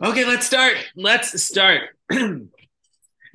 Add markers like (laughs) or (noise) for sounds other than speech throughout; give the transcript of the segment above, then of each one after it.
Okay, let's start. Let's start. (clears throat)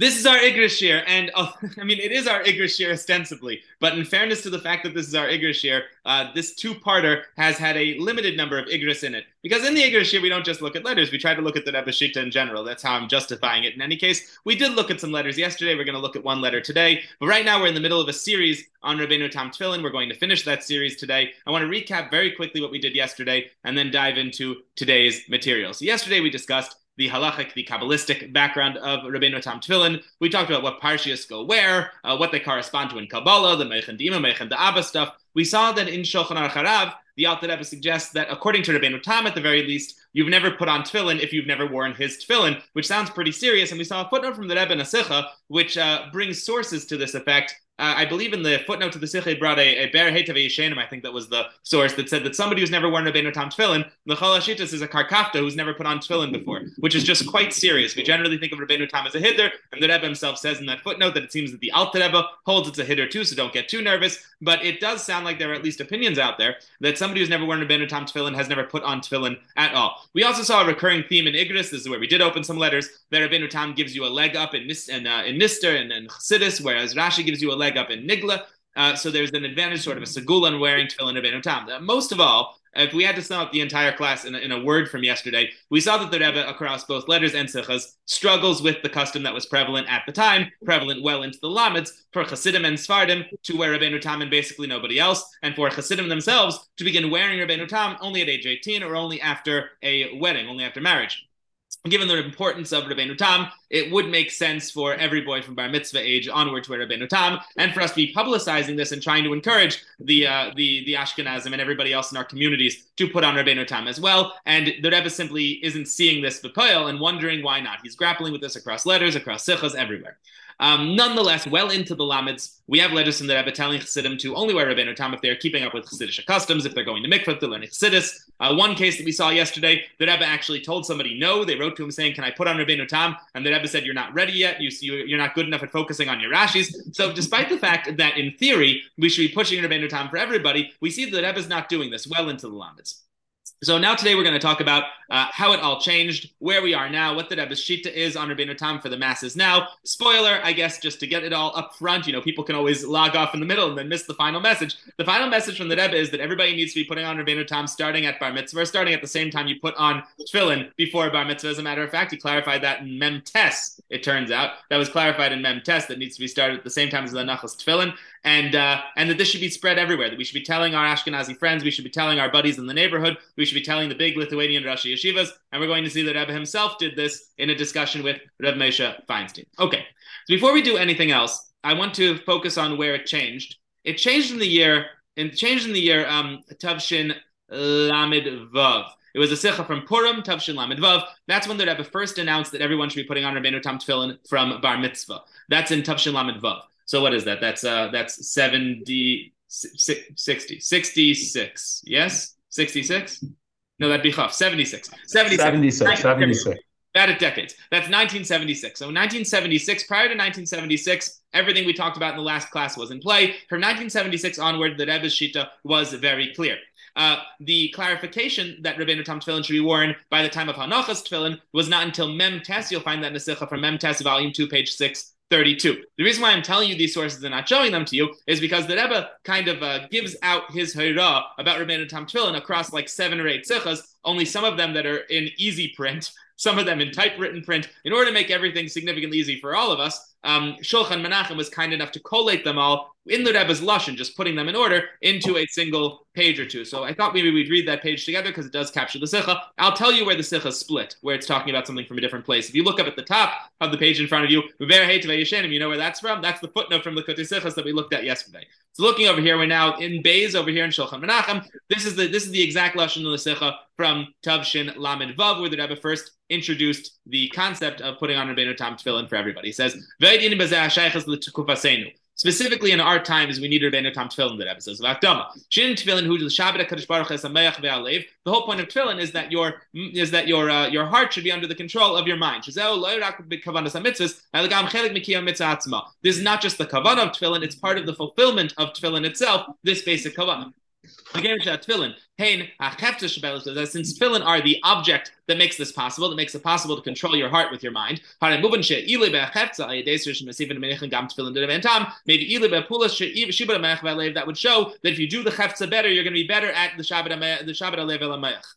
this is our Igrish year, and uh, (laughs) I mean, it is our Igrish year ostensibly, but in fairness to the fact that this is our Igrish year, uh, this two-parter has had a limited number of Igris in it. Because in the Igrish year, we don't just look at letters, we try to look at the Shita in general. That's how I'm justifying it. In any case, we did look at some letters yesterday. We're going to look at one letter today. But right now, we're in the middle of a series on Rabbeinu Tam Tfilin. We're going to finish that series today. I want to recap very quickly what we did yesterday and then dive into today's material. So yesterday, we discussed the halachic, the kabbalistic background of Rabbeinu Tam Tefillin. We talked about what parshias go where, uh, what they correspond to in Kabbalah, the Meichen Dima, Meichen Abba stuff. We saw that in Shulchan Aruch Harav, the Alter Rebbe suggests that according to Rabbeinu Tam, at the very least, you've never put on tefillin if you've never worn his tefillin, which sounds pretty serious. And we saw a footnote from the Rebbe Nasicha, which uh, brings sources to this effect uh, I believe in the footnote to the Sikhe brought a, a Ber Hetav Yeshenim, I think that was the source that said that somebody who's never worn Rabbeinu Tam tefillin, the Cholashitas is a Karkafta who's never put on tefillin before, which is just quite serious. We generally think of Rabbeinu Tam as a hiddur, and the Rebbe himself says in that footnote that it seems that the Alter Rebbe holds it's a hiddur too, so don't get too nervous. But it does sound like there are at least opinions out there that somebody who's never worn Rabbeinu Tam tefillin has never put on tefillin at all. We also saw a recurring theme in Igris. This is where we did open some letters. That Rabbeinu Tam gives you a leg up in, in, uh, in Nister and, and Chassidus, whereas Rashi gives you a leg up in Nigla. Uh, so there's an advantage, sort of a segula in wearing tefillin Rabbeinu Tam. Uh, most of all, if we had to sum up the entire class in a, in a, word from yesterday, we saw that the Rebbe, across both letters and sichas, struggles with the custom that was prevalent at the time, prevalent well into the Lamids, for Hasidim and Sfardim to wear Rabbeinu Tam and basically nobody else, and for Hasidim themselves to begin wearing Rabbeinu Tam only at age 18 or only after a wedding, only after marriage given the importance of Rabbeinu Tam, it would make sense for every boy from bar mitzvah age onward to wear Rabbeinu Tam, and for us to be publicizing this and trying to encourage the uh, the the Ashkenazim and everybody else in our communities to put on Rabbeinu Tam as well. And the Rebbe simply isn't seeing this b'koil and wondering why not. He's grappling with this across letters, across sichas, everywhere. Um, nonetheless, well into the Lamids, we have letters from the Rebbe telling Chassidim to only wear Rabbeinu Tam if they're keeping up with Chassidish customs, if they're going to mikvah to learn Chassidus. Uh, one case that we saw yesterday, the Rebbe actually told somebody no. They wrote to him saying, "Can I put on Rabbeinu Tam?" And the Rebbe said, "You're not ready yet. You, you're not good enough at focusing on your Rashis." So, despite the fact that in theory we should be pushing Rabbeinu Tam for everybody, we see that the Rebbe is not doing this well into the Lamids. So now today we're going to talk about uh, how it all changed, where we are now, what the Rebbe's Shita is on Rabbeinu Tam for the masses now. Spoiler, I guess, just to get it all up front. You know, people can always log off in the middle and then miss the final message. The final message from the Rebbe is that everybody needs to be putting on Rabbeinu Tam starting at Bar Mitzvah, starting at the same time you put on Tefillin before Bar Mitzvah. As a matter of fact, he clarified that in Mem Tes, it turns out. That was clarified in Mem Tes that needs to be started at the same time as the Nachas Tefillin and uh, and that this should be spread everywhere. That we should be telling our Ashkenazi friends, we should be telling our buddies in the neighborhood, we should be telling the big Lithuanian Rashi yeshivas, and we're going to see that Rebbe himself did this in a discussion with Reb Moshe Feinstein. Okay, so before we do anything else, I want to focus on where it changed. It changed in the year, it changed in the year um, Tavshin Lamed Vav. It was a sicha from Purim, Tavshin Lamed Vav. That's when the Rebbe first announced that everyone should be putting on Rabbeinu Tam Tefillin from Bar Mitzvah. That's in Tavshin Lamed Vav. So what is that? That's uh that's 70 60 66. Yes? 66? No, that'd be Chaf. 76. 76. 76. 76. That at decades. That's 1976. So 1976, prior to 1976, everything we talked about in the last class was in play. From 1976 onward, the Rebbe's Shita was very clear. Uh, the clarification that Rabbeinu Tam Tefillin should be worn by the time of Hanachas Tefillin was not until Mem Tes. You'll find that in the Sikha from Mem Tes, volume 2, page 6, 32. The reason why I'm telling you these sources and not showing them to you is because the Rebbe kind of uh, gives out his Hira about Rabbeinu Tam Tefillin across like seven or eight sichas, only some of them that are in easy print, (laughs) some of them in typewritten print, in order to make everything significantly easy for all of us um, Shulchan Menachem was kind enough to collate them all in the Rebbe's Lashon, just putting them in order into a single page or two. So I thought maybe we'd read that page together because it does capture the Sikha. I'll tell you where the Sikha split, where it's talking about something from a different place. If you look up at the top of the page in front of you, you know where that's from? That's the footnote from the Kote Sikhas that we looked at yesterday. So looking over here, we're now in Bays over here in Shulchan Menachem. This is the this is the exact Lashon of the Sikha from Tavshin Lamed Vav, where the Rebbe first introduced the concept of putting on Rabbeinu Tam tefillin for everybody. He says, Specifically in our times, we need Rabbeinu Tam tefillin, that episode of Akdama. Shin tefillin hu Shabbat HaKadosh Baruch ve'alev. The whole point of tefillin is that your is that your uh, your heart should be under the control of your mind. This is not just the kavanah of tefillin; it's part of the fulfillment of tefillin itself. This basic kavanah. Since tefillin are the object that makes this possible, that makes it possible to control your heart with your mind. Maybe that would show that if you do the chefza better, you're going to be better at the Shabbat the Shabbat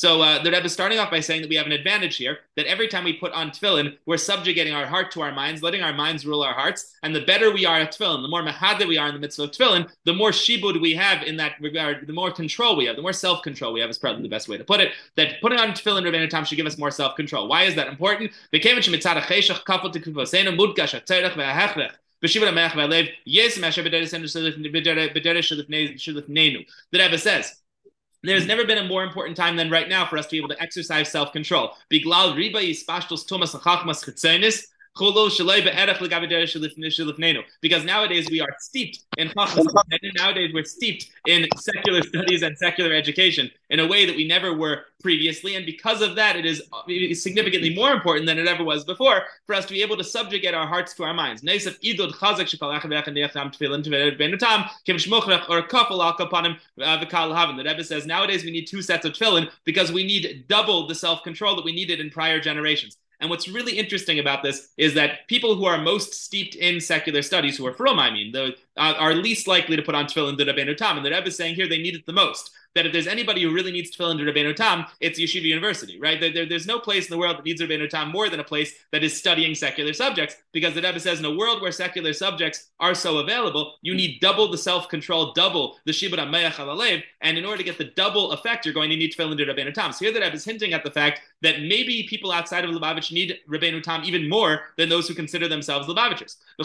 so uh, the Rebbe is starting off by saying that we have an advantage here, that every time we put on tefillin, we're subjugating our heart to our minds, letting our minds rule our hearts. And the better we are at tefillin, the more mahadeh we are in the midst of tefillin, the more shibud we have in that regard, the more control we have, the more self-control we have is probably the best way to put it. That putting on tefillin Rebbeinu Tam should give us more self-control. Why is that important? The Rebbe says there's never been a more important time than right now for us to be able to exercise self-control. Because nowadays we are steeped in nowadays we're steeped in secular studies and secular education in a way that we never were previously. And because of that, it is significantly more important than it ever was before for us to be able to subjugate our hearts to our minds. Uh, the Rebbe says nowadays we need two sets of tefillin because we need double the self-control that we needed in prior generations. And what's really interesting about this is that people who are most steeped in secular studies, who are from, I mean, the, uh, are least likely to put on tefillin the Rabbeinu Tam. And the Rebbe is saying here they need it the most that if there's anybody who really needs to fill into Rabbeinu Tam, it's Yeshiva University, right? There, there, there's no place in the world that needs Rabbeinu Tam more than a place that is studying secular subjects, because the Rebbe says in a world where secular subjects are so available, you need double the self-control, double the Shibud HaMeach Alalev, and in order to get the double effect, you're going to need to fill into Rabbeinu Tam. So here the Rebbe is hinting at the fact that maybe people outside of Lubavitch need Rabbeinu Tam even more than those who consider themselves Lubavitchers. The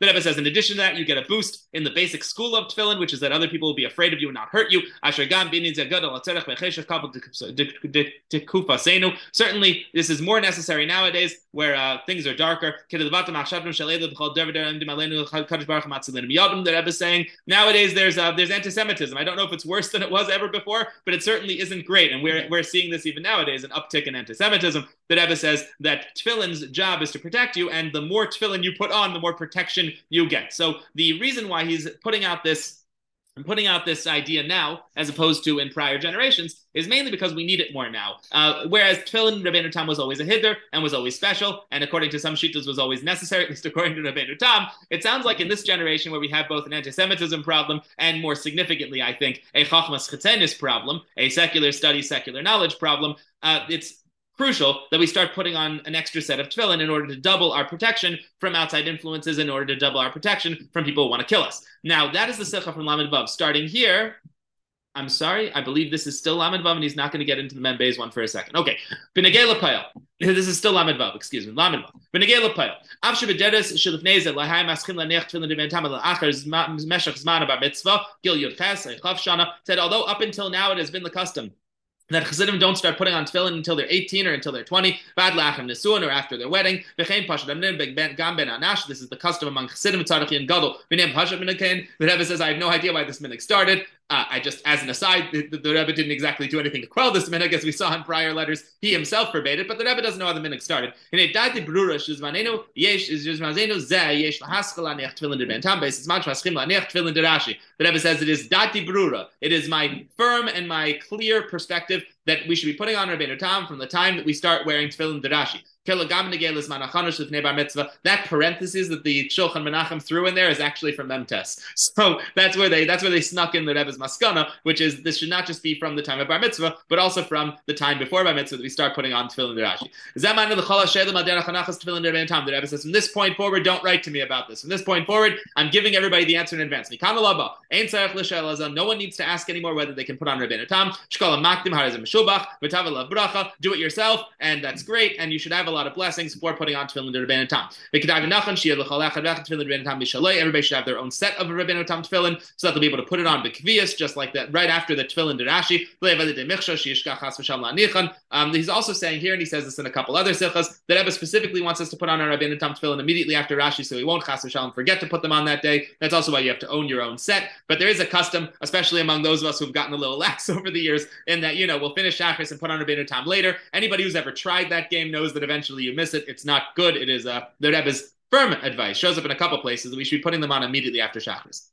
Rebbe says, in addition addition to that, you get a boost in the basic school of tefillin, which is that other people will be afraid of you and not hurt you. Certainly, this is more necessary nowadays where uh, things are darker. The Rebbe is saying nowadays there's uh, there's anti-Semitism. I don't know if it's worse than it was ever before, but it certainly isn't great, and we're we're seeing this even nowadays, an uptick in anti-Semitism. The Rebbe says that tefillin's job is to protect you, and the more tefillin you put on, the more protection you get. So the reason why he's putting out this and putting out this idea now, as opposed to in prior generations, is mainly because we need it more now. Uh, whereas Tefillin Rabbeinu Tam was always a hither and was always special, and according to some shittas was always necessary, (laughs) at least according to Rabbeinu Tam. It sounds like in this generation where we have both an anti-Semitism problem and more significantly, I think, a chachmas chetenis problem, a secular study, secular knowledge problem. Uh, it's crucial that we start putting on an extra set of tefillin in order to double our protection from outside influences, in order to double our protection from people who want to kill us. Now, that is the sikha from Lamed Vav. Starting here, I'm sorry, I believe this is still Lamed Vav, and he's not going to get into the Membe's one for a second. Okay, Benegay Lapayel. (laughs) This is still Lamed Vav, excuse me, Lamed Vav. Benegay Lapayel. Avshe Bederes Shilif Neze Lahai Maschim Lanech Tefillin Divan Tam Achar Meshach Zman Bar Mitzvah Gil Yud Ches Shana said although up until now it has been the custom that Chassidim don't start putting on tefillin until they're 18 or until they're 20, bad lachem nesuin or after their wedding. This is the custom among Chassidim, Tzadach, and Gadol. The Rebbe says, I have no idea why this minhag started. Uh, I just, as an aside, the, the, Rebbe didn't exactly do anything to quell this minhag, as we saw in prior letters. He himself forbade it, but the Rebbe doesn't know how the minhag started. In a dati brura shizmanenu yesh is shizmanenu ze yesh lahaskal aniach tefillin de bentam beis it's mach vaschim laniach tefillin de Rashi. The Rebbe says it is dati brura. It is my firm and my clear perspective that we should be putting on Rabbeinu Tam from the time that we start wearing tefillin de Rashi. That parenthesis that the Shulchan Menachem threw in there is actually from Memtes. So that's where they that's where they snuck in the Rebbe's Maskana, which is this should not just be from the time of Bar Mitzvah, but also from the time before Bar Mitzvah that we start putting on Tefillin Rashi. The Rebbe says, from this point forward, don't write to me about this. From this point forward, I'm giving everybody the answer in advance. No one needs to ask anymore whether they can put on Rabbeinu Tam. Do it yourself, and that's great, and you should have a lot of blessings before putting on tefillin to Rebbeinu Tam. Everybody should have their own set of Rebbeinu Tam tefillin, so that they'll be able to put it on bekvias, just like that, right after the tefillin derashi. Um, he's also saying here, and he says this in a couple other sichas, that Rebbe specifically wants us to put on our Rebbeinu Tam tefillin immediately after Rashi, so we won't chas v'shalom forget to put them on that day. That's also why you have to own your own set. But there is a custom, especially among those of us who've gotten a little (laughs) lax over the years, in that you know we'll finish Shachris and put on Rebbeinu Tam later. Anybody who's ever tried that game knows that eventually eventually you miss it. It's not good. It is uh, the Rebbe's firm advice. Shows up in a couple places that we should be putting them on immediately after Shacharis.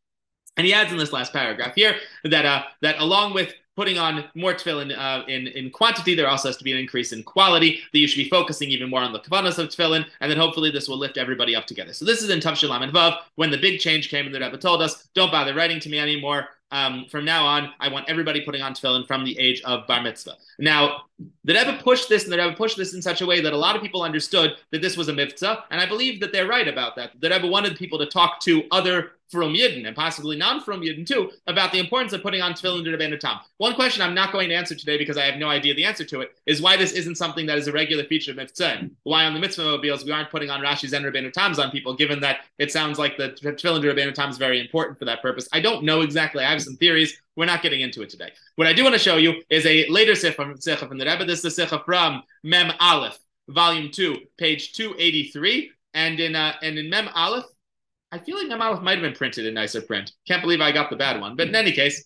And he adds in this last paragraph here that uh, that along with putting on more tefillin uh, in in quantity, there also has to be an increase in quality. That you should be focusing even more on the kavanas of tefillin, and then hopefully this will lift everybody up together. So this is in Tav Shalom and Vav when the big change came, and the Rebbe told us, "Don't bother writing to me anymore um, from now on, I want everybody putting on tefillin from the age of bar mitzvah. Now, the Rebbe pushed this, and the Rebbe pushed this in such a way that a lot of people understood that this was a mitzvah, and I believe that they're right about that. The Rebbe wanted people to talk to other from Yidden and possibly non from Yidden too about the importance of putting on tefillin to Rebbeinu Tam. One question I'm not going to answer today because I have no idea the answer to it is why this isn't something that is a regular feature of mitzvah. Why on the mitzvah mobiles we aren't putting on Rashi's and Rebbeinu Tams on people, given that it sounds like the tefillin to Rebbeinu Tam is very important for that purpose. I don't know exactly. I have some theories. We're not getting into it today. What I do want to show you is a later sikha from, sikha from the Rebbe. This is the sikha from Mem Aleph, volume two, page 283. And in uh, and in Mem Aleph, I feel like Mem Aleph might have been printed in nicer print. Can't believe I got the bad one. But in any case,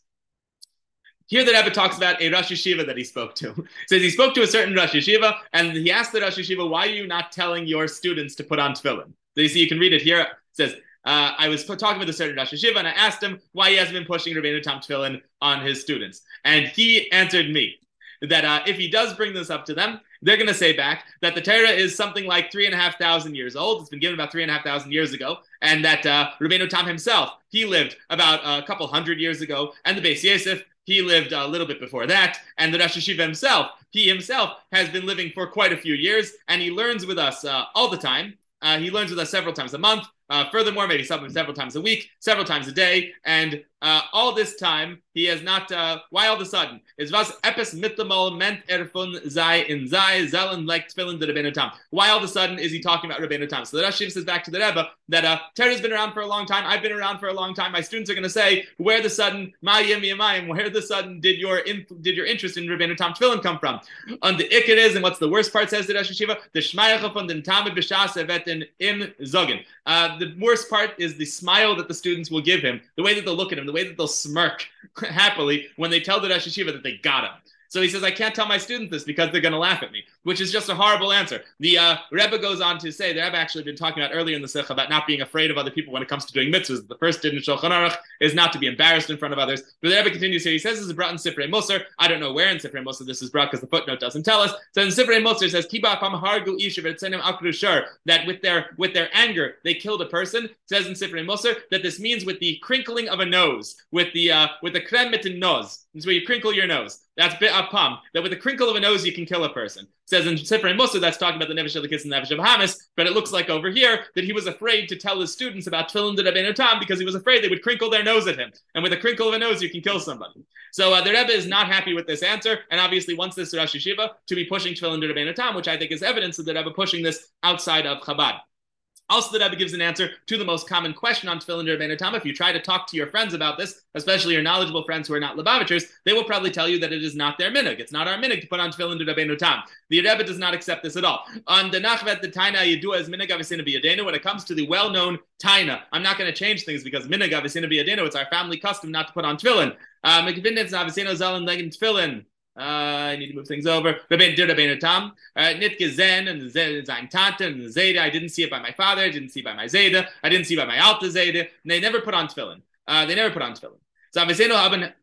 here the Rebbe talks about a Rosh Yeshiva that he spoke to. (laughs) says he spoke to a certain Rosh Yeshiva, and he asked the Rosh Yeshiva, why are you not telling your students to put on tefillin? So you see, you can read it here. It says, uh, I was talking with the certain Rosh Yeshiva, and I asked him why he hasn't been pushing Rabbeinu Tam tefillin on his students. And he answered me that uh, if he does bring this up to them, they're going to say back that the Torah is something like three and a half thousand years old. It's been given about three and a half thousand years ago, and that uh, Rabbeinu Tam himself he lived about a couple hundred years ago, and the Beis Yosef he lived a little bit before that, and the Rosh Yeshiva himself he himself has been living for quite a few years, and he learns with us uh, all the time. Uh, he learns with us several times a month. Uh, furthermore, maybe something several times a week, several times a day, and uh, all this time he has not. Uh, why all of a sudden is was epis mitlamol ment erfun zai in zai zelen like tefillin de Rebbeinu Tam? Why all of a sudden is he talking about Rebbeinu Tam? So the Rashi says back to the Rebbe that uh, Torah's been around for a long time. I've been around for a long time. My students are going to say, where the sudden mayim yamayim? Where the sudden did your did your interest in Rebbeinu Tam tefillin come from? On the is, and what's the worst part says the Rosh Yeshiva the shmayacha von den tamid b'shas evetin im zogin. Uh, the worst part is the smile that the students will give him, the way that they'll look at him, the way that they'll smirk (laughs) happily when they tell the Rosh Yeshiva that they got him. So he says, I can't tell my students this because they're going to laugh at me, which is just a horrible answer. The uh, Rebbe goes on to say, the Rebbe actually been talking about earlier in the Sikh about not being afraid of other people when it comes to doing mitzvahs. The first din in Shulchan Aruch is not to be embarrassed in front of others. But the Rebbe continues here. He says this is brought in Sifrei Musar. I don't know where in Sifrei Musar this is brought because the footnote doesn't tell us. So in Sifrei Musar says, Kiba hargu that with their with their anger they killed a person. It says in Sifrei Musar that this means with the crinkling of a nose, with the uh, with the krem nose. It's where you crinkle your nose. That's bit apam. That with the crinkle of a nose you can kill a person. It says in Sifrei Musar that's talking about the the Kiss and the Nevish of Hamas, but it looks like over here that he was afraid to tell his students about Tefillin de Rabbeinu Tam because he was afraid they would crinkle their nose at him. And with a crinkle of a nose you can kill somebody. So uh, the Rebbe is not happy with this answer, and obviously wants this Rosh Yeshiva to be pushing Tefillin de Rabbeinu Tam, which I think is evidence of the Rebbe pushing this outside of Chabad. Also, the Rebbe gives an answer to the most common question on Tefillin Rebbeinu Tam. If you try to talk to your friends about this, especially your knowledgeable friends who are not Lubavitchers, they will probably tell you that it is not their minig. It's not our minig to put on Tefillin Rebbeinu Tam. The Rebbe does not accept this at all. On the Nachvet, the Taina Yedua is minig biyadenu. When it comes to the well-known Taina, I'm not going to change things because minig biyadenu. It's our family custom not to put on Tefillin. Uh. Uh, I need to move things over. Tam, uh, Nitke Zen and Zain Tata and Zayda. I didn't see it by my father. I didn't see it by my Zayda. I didn't see it by my Alta Zayda. And they never put on tefillin. Uh, they never put on tefillin. So Aviseno haben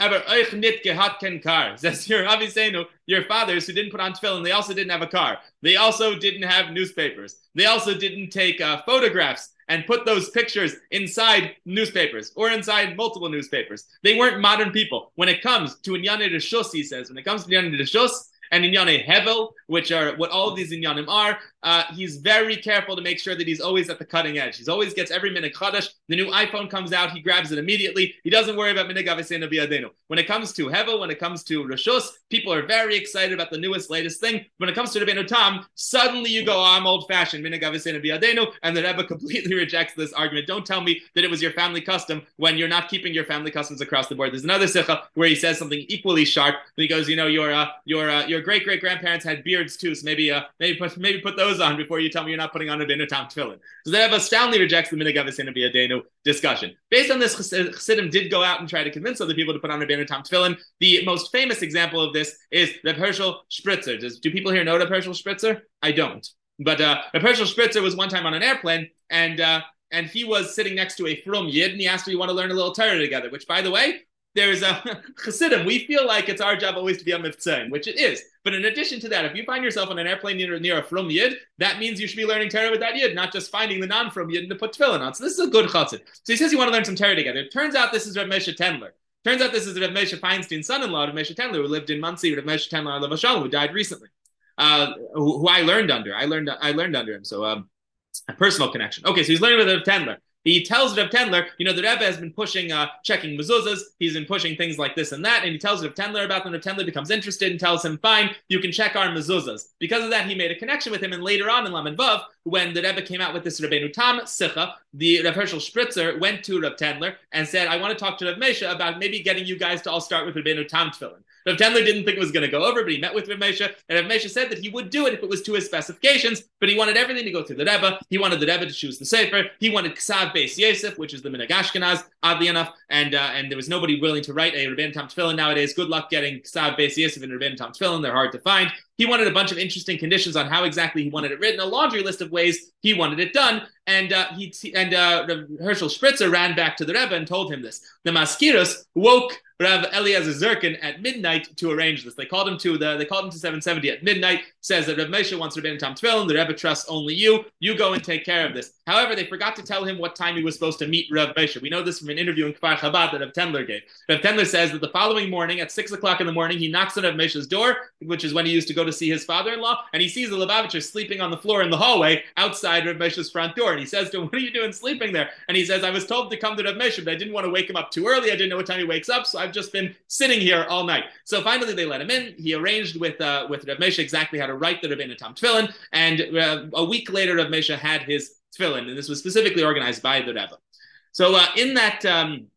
aber euch nicht gehabt kein car. (laughs) Says your Aviseno, your fathers who didn't put on tefillin, they also didn't have a car. They also didn't have newspapers. They also didn't take uh, photographs and put those pictures inside newspapers or inside multiple newspapers. They weren't modern people. When it comes to Inyane Rishus, he says, when it comes to Inyane Rishus, and Inyane Hevel, which are what all of these Inyanim are. Uh, he's very careful to make sure that he's always at the cutting edge. He's always gets every minute Kaddish. The new iPhone comes out, he grabs it immediately. He doesn't worry about Minig Avisena Biadenu. When it comes to Hevel, when it comes to Rishus, people are very excited about the newest, latest thing. When it comes to Rabbeinu Tam, suddenly you go, oh, I'm old fashioned, Minig Avisena Biadenu, and the Rebbe (laughs) completely rejects this argument. Don't tell me that it was your family custom when you're not keeping your family customs across the board. There's another Sikha where he says something equally sharp. He goes, you know, your uh, your uh, your great great grandparents had beards too, so maybe uh, maybe put maybe put those on before you tell me you're not putting on Rabbeinu Tam tefillin. So the Rebbe soundly rejects the Minagavisin Discussion. Based on this, Chassidim did go out and try to convince other people to put on Rabbeinu Tam tefillin. The most famous example of this is the Herschel Spritzer. Does, do people here know the Herschel Spritzer? I don't. But uh, Herschel Spritzer was one time on an airplane, and uh, and he was sitting next to a Frum Yid, and he asked me, "You want to learn a little Torah together?" Which, by the way, there's a (laughs) Chassidim. We feel like it's our job always to be a mitzvah, which it is. But in addition to that, if you find yourself on an airplane near, near a Frum Yid, that means you should be learning Torah with that Yid, not just finding the non-Frum Yid to put tefillin on. So this is a good Chassid. So he says you want to learn some Torah together. It turns out this is Rav Moshe Tendler. Turns out this is Rav Moshe Feinstein's son-in-law, Rav Moshe Tendler, who lived in Monsey, Rav Moshe Tendler Shalom, who died recently, uh, who, who, I learned under. I learned I learned under him. So um, a personal connection. Okay, so he's learning with Rav Tendler. He tells Rav Tendler, you know, the Rebbe has been pushing, uh, checking mezuzahs. He's been pushing things like this and that. And he tells Rav Tendler about them. Rav Tendler becomes interested and tells him, fine, you can check our mezuzahs. Because of that, he made a connection with him. And later on in Lamed Vav, when the Rebbe came out with this Rabbeinu Tam Sicha, the Rav Herschel Spritzer went to Rav Tendler and said, I want to talk to Rav Mesha about maybe getting you guys to all start with Rabbeinu Tam Tefillin. Rav Tendler didn't think it was going to go over, but he met with Rav Mesha, and Rav Mesha said that he would do it if it was to his specifications, but he wanted everything to go through the Rebbe. He wanted the Rebbe to choose the Sefer. He wanted Ksav Beis Yosef, which is the Minhag Ashkenaz, oddly enough, and uh, and there was nobody willing to write a Rabbeinu Tam Tefillin nowadays. Good luck getting Ksav Beis Yosef and Rabbeinu Tam Tefillin. They're hard to find. He wanted a bunch of interesting conditions on how exactly he wanted it written, a laundry list of ways he wanted it done. And uh, he and uh, Herschel Spritzer ran back to the Rebbe and told him this. The Maskiros woke Rav Eliezer Zirkind at midnight to arrange this. They called him to the they called him to 770 at midnight. Says that Rav Moshe wants Rabbeinu Tam Tefillin. The Rebbe trusts only you. You go and take care of this. However, they forgot to tell him what time he was supposed to meet Rav Moshe. We know this from an interview in Kfar Chabad that Rav Tendler gave. Rav Tendler says that the following morning at six o'clock in the morning he knocks on Rav Moshe's door, which is when he used to go to see his father-in-law, and he sees the Lubavitcher sleeping on the floor in the hallway outside Rav Moshe's front door. And he says to him, "What are you doing sleeping there?" And he says, "I was told to come to Rav Moshe, but I didn't want to wake him up too early. I didn't know what time he wakes up, so I've just been sitting." here all night. So finally, they let him in. He arranged with uh, with Rav Mesha exactly how to write the Rabbeinu Tam tefillin, and uh, a week later, Rav Mesha had his tefillin, and this was specifically organized by the Rebbe. So uh, in that. Um,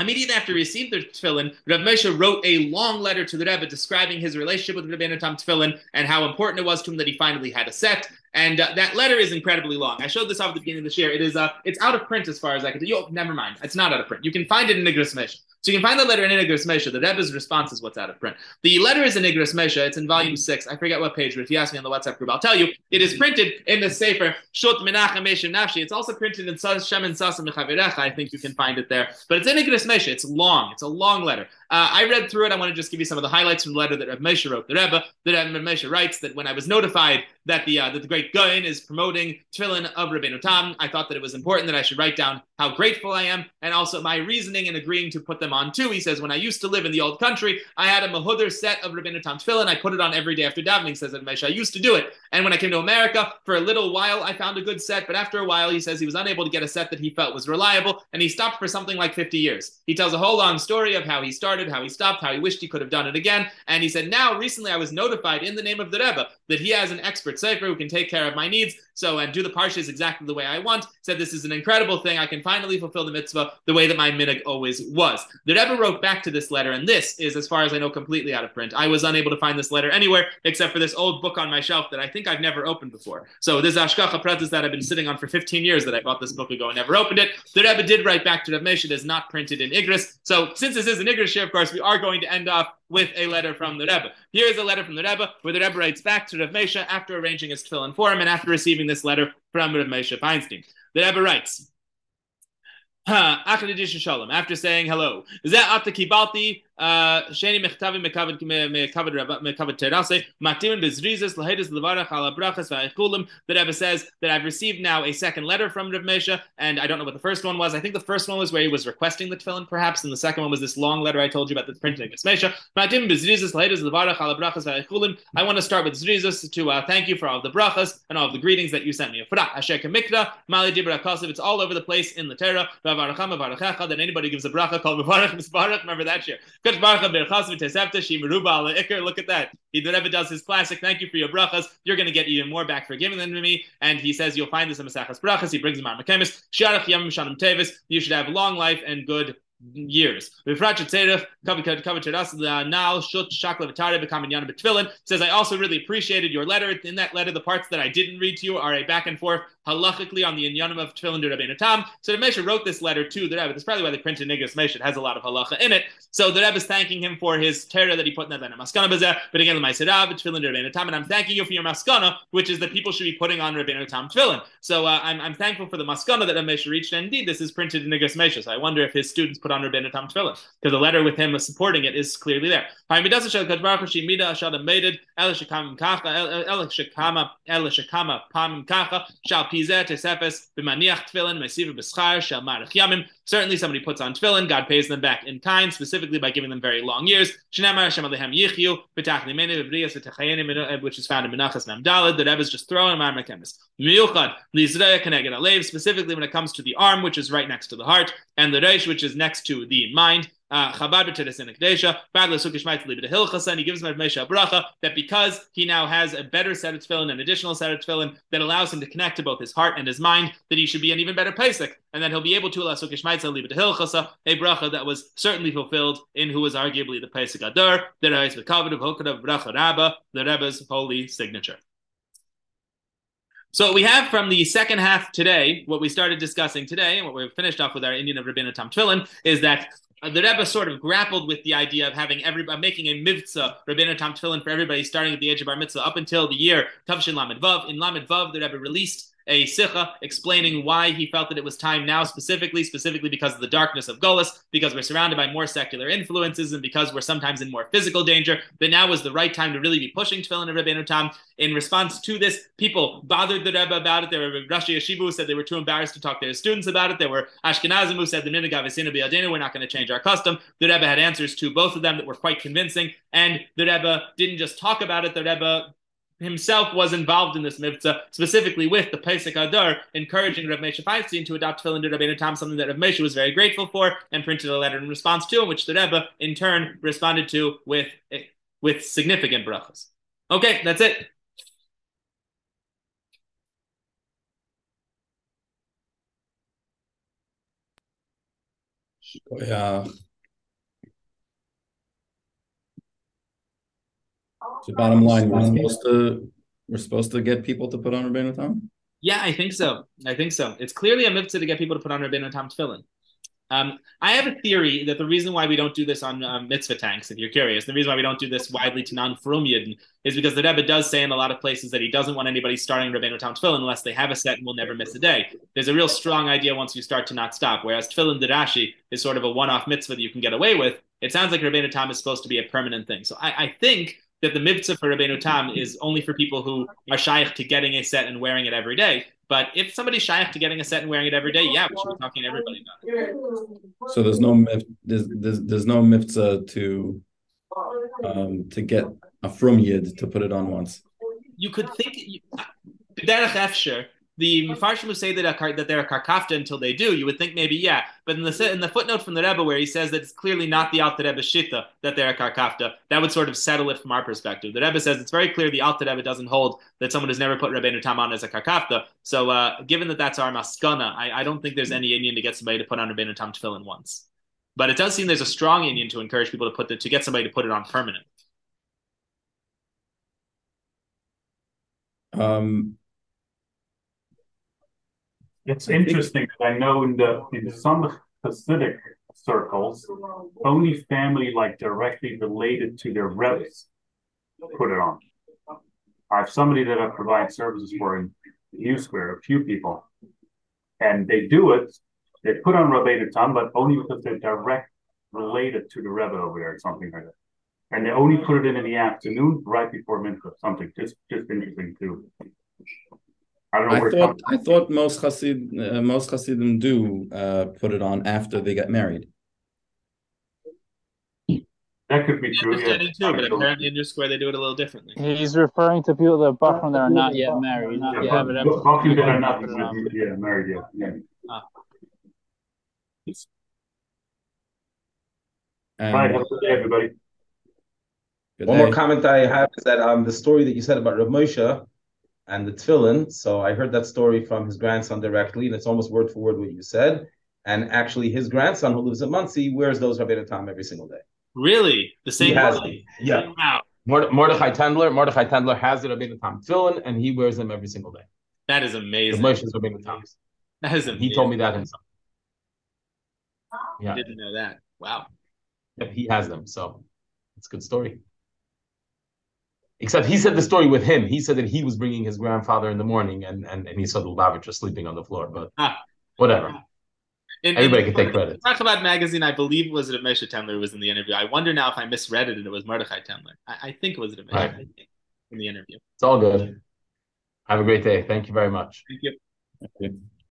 Immediately after he received the tefillin, Rav Moshe wrote a long letter to the Rebbe describing his relationship with Rabbeinu Tam tefillin and how important it was to him that he finally had a set. And uh, that letter is incredibly long. I showed this off at the beginning of the year. It is uh, it's out of print as far as I can tell. Yo, never mind. It's not out of print. You can find it in Nigras Mesha. So you can find the letter in Inigris Mesha. The Rebbe's response is what's out of print. The letter is in Inigris Mesha. It's in volume six. I forget what page, but if you ask me on the WhatsApp group, I'll tell you. It is printed in the Sefer Shut Menachem Meshim Nafshi. It's also printed in Shem and Sasa Mechavirecha. I think you can find it there. But it's in Inigris Mesha. It's long. It's a long letter. Uh, I read through it. I want to just give you some of the highlights from the letter that Rav Moshe wrote. The Rebbe, the Rebbe Moshe writes that when I was notified that the uh, that the great Gaon is promoting Tefillin of Rabbeinu Tam, I thought that it was important that I should write down how grateful I am and also my reasoning in agreeing to put them on too. He says, when I used to live in the old country, I had a Mahudr set of Rabbeinu Tam and I put it on every day after davening, says Rav Moshe. I used to do it. And when I came to America, for a little while, I found a good set. But after a while, he says he was unable to get a set that he felt was reliable. And he stopped for something like 50 years. He tells a whole long story of how he started, how he stopped, how he wished he could have done it again. And he said, now recently I was notified in the name of the Rebbe that he has an expert sefer who can take care of my needs. So and do the parshas exactly the way I want. Said this is an incredible thing. I can finally fulfill the mitzvah the way that my minig always was. The Rebbe wrote back to this letter, and this is, as far as I know, completely out of print. I was unable to find this letter anywhere except for this old book on my shelf that I think I've never opened before. So this Ashkacha Pratis that I've been sitting on for 15 years that I bought this book ago and never opened it. The Rebbe did write back to Rav Mesh. It is not printed in Igris. So since this is an Igris of course, we are going to end off with a letter from the Rebbe. Here is a letter from the Rebbe where the Rebbe writes back to Rav Mesha after arranging his tefillin for him and after receiving this letter from Rav Mesha Feinstein. The Rebbe writes, Shalom after saying hello. שני מכתבים מכבד terase, matirin bezrizes lahedis levarach ala brachas v'aikulim. The Rebbe says that I've received now a second letter from Rav Mesha, and I don't know what the first one was. I think the first one was where he was requesting the tefillin, perhaps, and the second one was this long letter I told you about the printing of Mesha. Matirin bezrizes lahedis levarach ala brachas v'aikulim. I want to start with zrizes to uh, thank you for all of the brachas and all of the greetings that you sent me. Asher kemikra mali dibra kasev. It's all over the place in the Torah. That anybody gives a bracha called Mevarach Remember that year. Look at that. He never does his classic. Thank you for your brachas. You're going to get even more back for giving them to me. And he says you'll find this in Masachas brachas. He brings them out Yom Tevis. You should have long life and good years. Says I also really appreciated your letter. In that letter, the parts that I didn't read to you are a back and forth halachically on the inyanim of tefillin Tam. So the Mesha wrote this letter to the Rebbe. That's probably why they printed Niggas Mesha. Has a lot of halacha in it. So the Rebbe is thanking him for his terror that he put in that letter. Maskana bazeh, but again, the Maiserav, tefillin to Tam, and I'm thanking you for your maskana, which is that people should be putting on Rabbeinu Tam tefillin. So uh, I'm, I'm thankful for the maskana that Mesha reached, and indeed, this is printed in Niggas Mesha. So I wonder if his students put on Rabbeinu Tam tefillin because the letter with him supporting it is clearly there. Certainly, somebody puts on tefillin, God pays them back in kind, specifically by giving them very long years. Eh, which is found in Menachas Namdalid. The Rebbe is just throwing Mar Mekemis. Specifically, when it comes to the arm, which is right next to the heart, and the Reish, which is next to the mind. Chabad b'teresin ekdesha, badla sukishmait libid hilchasa, and he gives him a bracha that because he now has a better set of tefillin, an additional set of tefillin that allows him to connect to both his heart and his mind, that he should be an even better pesach, and that he'll be able to la sukishmait libid hilchasa, a bracha that was certainly fulfilled in who was arguably the posek hador, the reis v'kavod of hokadav bracha rabba, the Rebbe's holy signature. So we have from the second half today, what we started discussing today, and what we've finished off with our Indian of Rabbeinu Tam Tfilin, is that Uh, the Rebbe sort of grappled with the idea of having everybody uh, making a mitzvah Rabbeinu Tam Tfilin for everybody starting at the age of Bar Mitzvah up until the year Tavshin Lamed Vav. In Lamed Vav, the Rebbe released a sikha explaining why he felt that it was time now specifically, specifically because of the darkness of Golis, because we're surrounded by more secular influences, and because we're sometimes in more physical danger, that now was the right time to really be pushing Tefillin and Rebbeinu Tam. In response to this, people bothered the Rebbe about it. There were Roshei Yeshiva who said they were too embarrassed to talk to their students about it. There were Ashkenazim who said the Minagav Isina we're not going to change our custom. The Rebbe had answers to both of them that were quite convincing, and the Rebbe didn't just talk about it. The Rebbe himself was involved in this mitzvah, specifically with the Posek HaDor, encouraging Rav Moshe Feinstein to adopt tefillin to Rabbeinu Tam, something that Rav Moshe was very grateful for, and printed a letter in response to, in which the Rebbe, in turn, responded to with with significant brachas. Okay, that's it. Yeah. So bottom line, we're supposed to we're supposed to get people to put on Rabbeinu Tam. Yeah, I think so. I think so. It's clearly a mitzvah to get people to put on Rabbeinu Tam tefillin. Um, I have a theory that the reason why we don't do this on um, mitzvah tanks, if you're curious, the reason why we don't do this widely to non-frum yidden is because the Rebbe does say in a lot of places that he doesn't want anybody starting Rabbeinu Tam tefillin unless they have a set and will never miss a day. There's a real strong idea once you start to not stop, whereas tefillin dirashi is sort of a one-off mitzvah that you can get away with. It sounds like Rabbeinu Tam is supposed to be a permanent thing. So I, I think that the mitzvah for Rabbeinu Tam is only for people who are shaykh to getting a set and wearing it every day. But if somebody's shaykh to getting a set and wearing it every day, yeah, we should be talking to everybody about it. So there's no there's there's, there's no mitzvah to um to get a from yid to put it on once. You could think efsher the Mepharshim who say that, a, that they're a karkafta until they do, you would think maybe yeah. But in the in the footnote from the Rebbe where he says that it's clearly not the Alter Rebbe shita that they're a karkafta, that would sort of settle it from our perspective. The Rebbe says it's very clear the Alter Rebbe doesn't hold that someone has never put Rebbeinu Tam on as a karkafta. So uh, given that that's our maskana, I, I, don't think there's any Indian to get somebody to put on Rebbeinu Tam tefillin once. But it does seem there's a strong Indian to encourage people to put the, to get somebody to put it on permanent. Um, it's interesting that I know in the in some Hasidic circles, only family like directly related to their rebbes put it on. I have somebody that I provide services for in New Square, a few people, and they do it. They put on Rabbeinu Tam, but only because they're direct related to the Rebbe over there, or something like that. And they only put it in in the afternoon, right before mincha. Something just just interesting too. I don't know. I thought I thought most Hasid uh, most Hasidim do uh, put it on after they get married. That could be true. Yeah. Too, but apparently in New Square they do it a little differently. He's referring to people that are Bachman that are not yet married. Not yeah, yet Bachman that are not yet married yet. Yeah. Ah. Um, right, have a good day, everybody. Good One day. more comment I have is that um the story that you said about Rav Moshe and the tefillin. So I heard that story from his grandson directly, and it's almost word for word what you said. And actually, his grandson, who lives in Monsey, wears those Rabbeinu Tam every single day. Really, the same. One? Yeah. Wow, Mordechai Tendler, Mordechai Tendler has the Rabbeinu Tam tefillin, and he wears them every single day. that is The amazing. Moshe's Rabbeinu Tams. That is amazing. He told me that himself. I Yeah, didn't know that. Wow. yeah, he has them. So it's a good story. Except he said the story with him. He said that he was bringing his grandfather in the morning, and and, and he saw the Lubavitcher sleeping on the floor. But Ah. whatever. In, Everybody in, can take credit. Talk about magazine. I believe it was it Moshe Tendler was in the interview. I wonder now if I misread it and it was Mordechai Tendler. I, I think it was Moshe Right. In the interview. It's all good. Have a great day. Thank you very much. Thank you. Okay.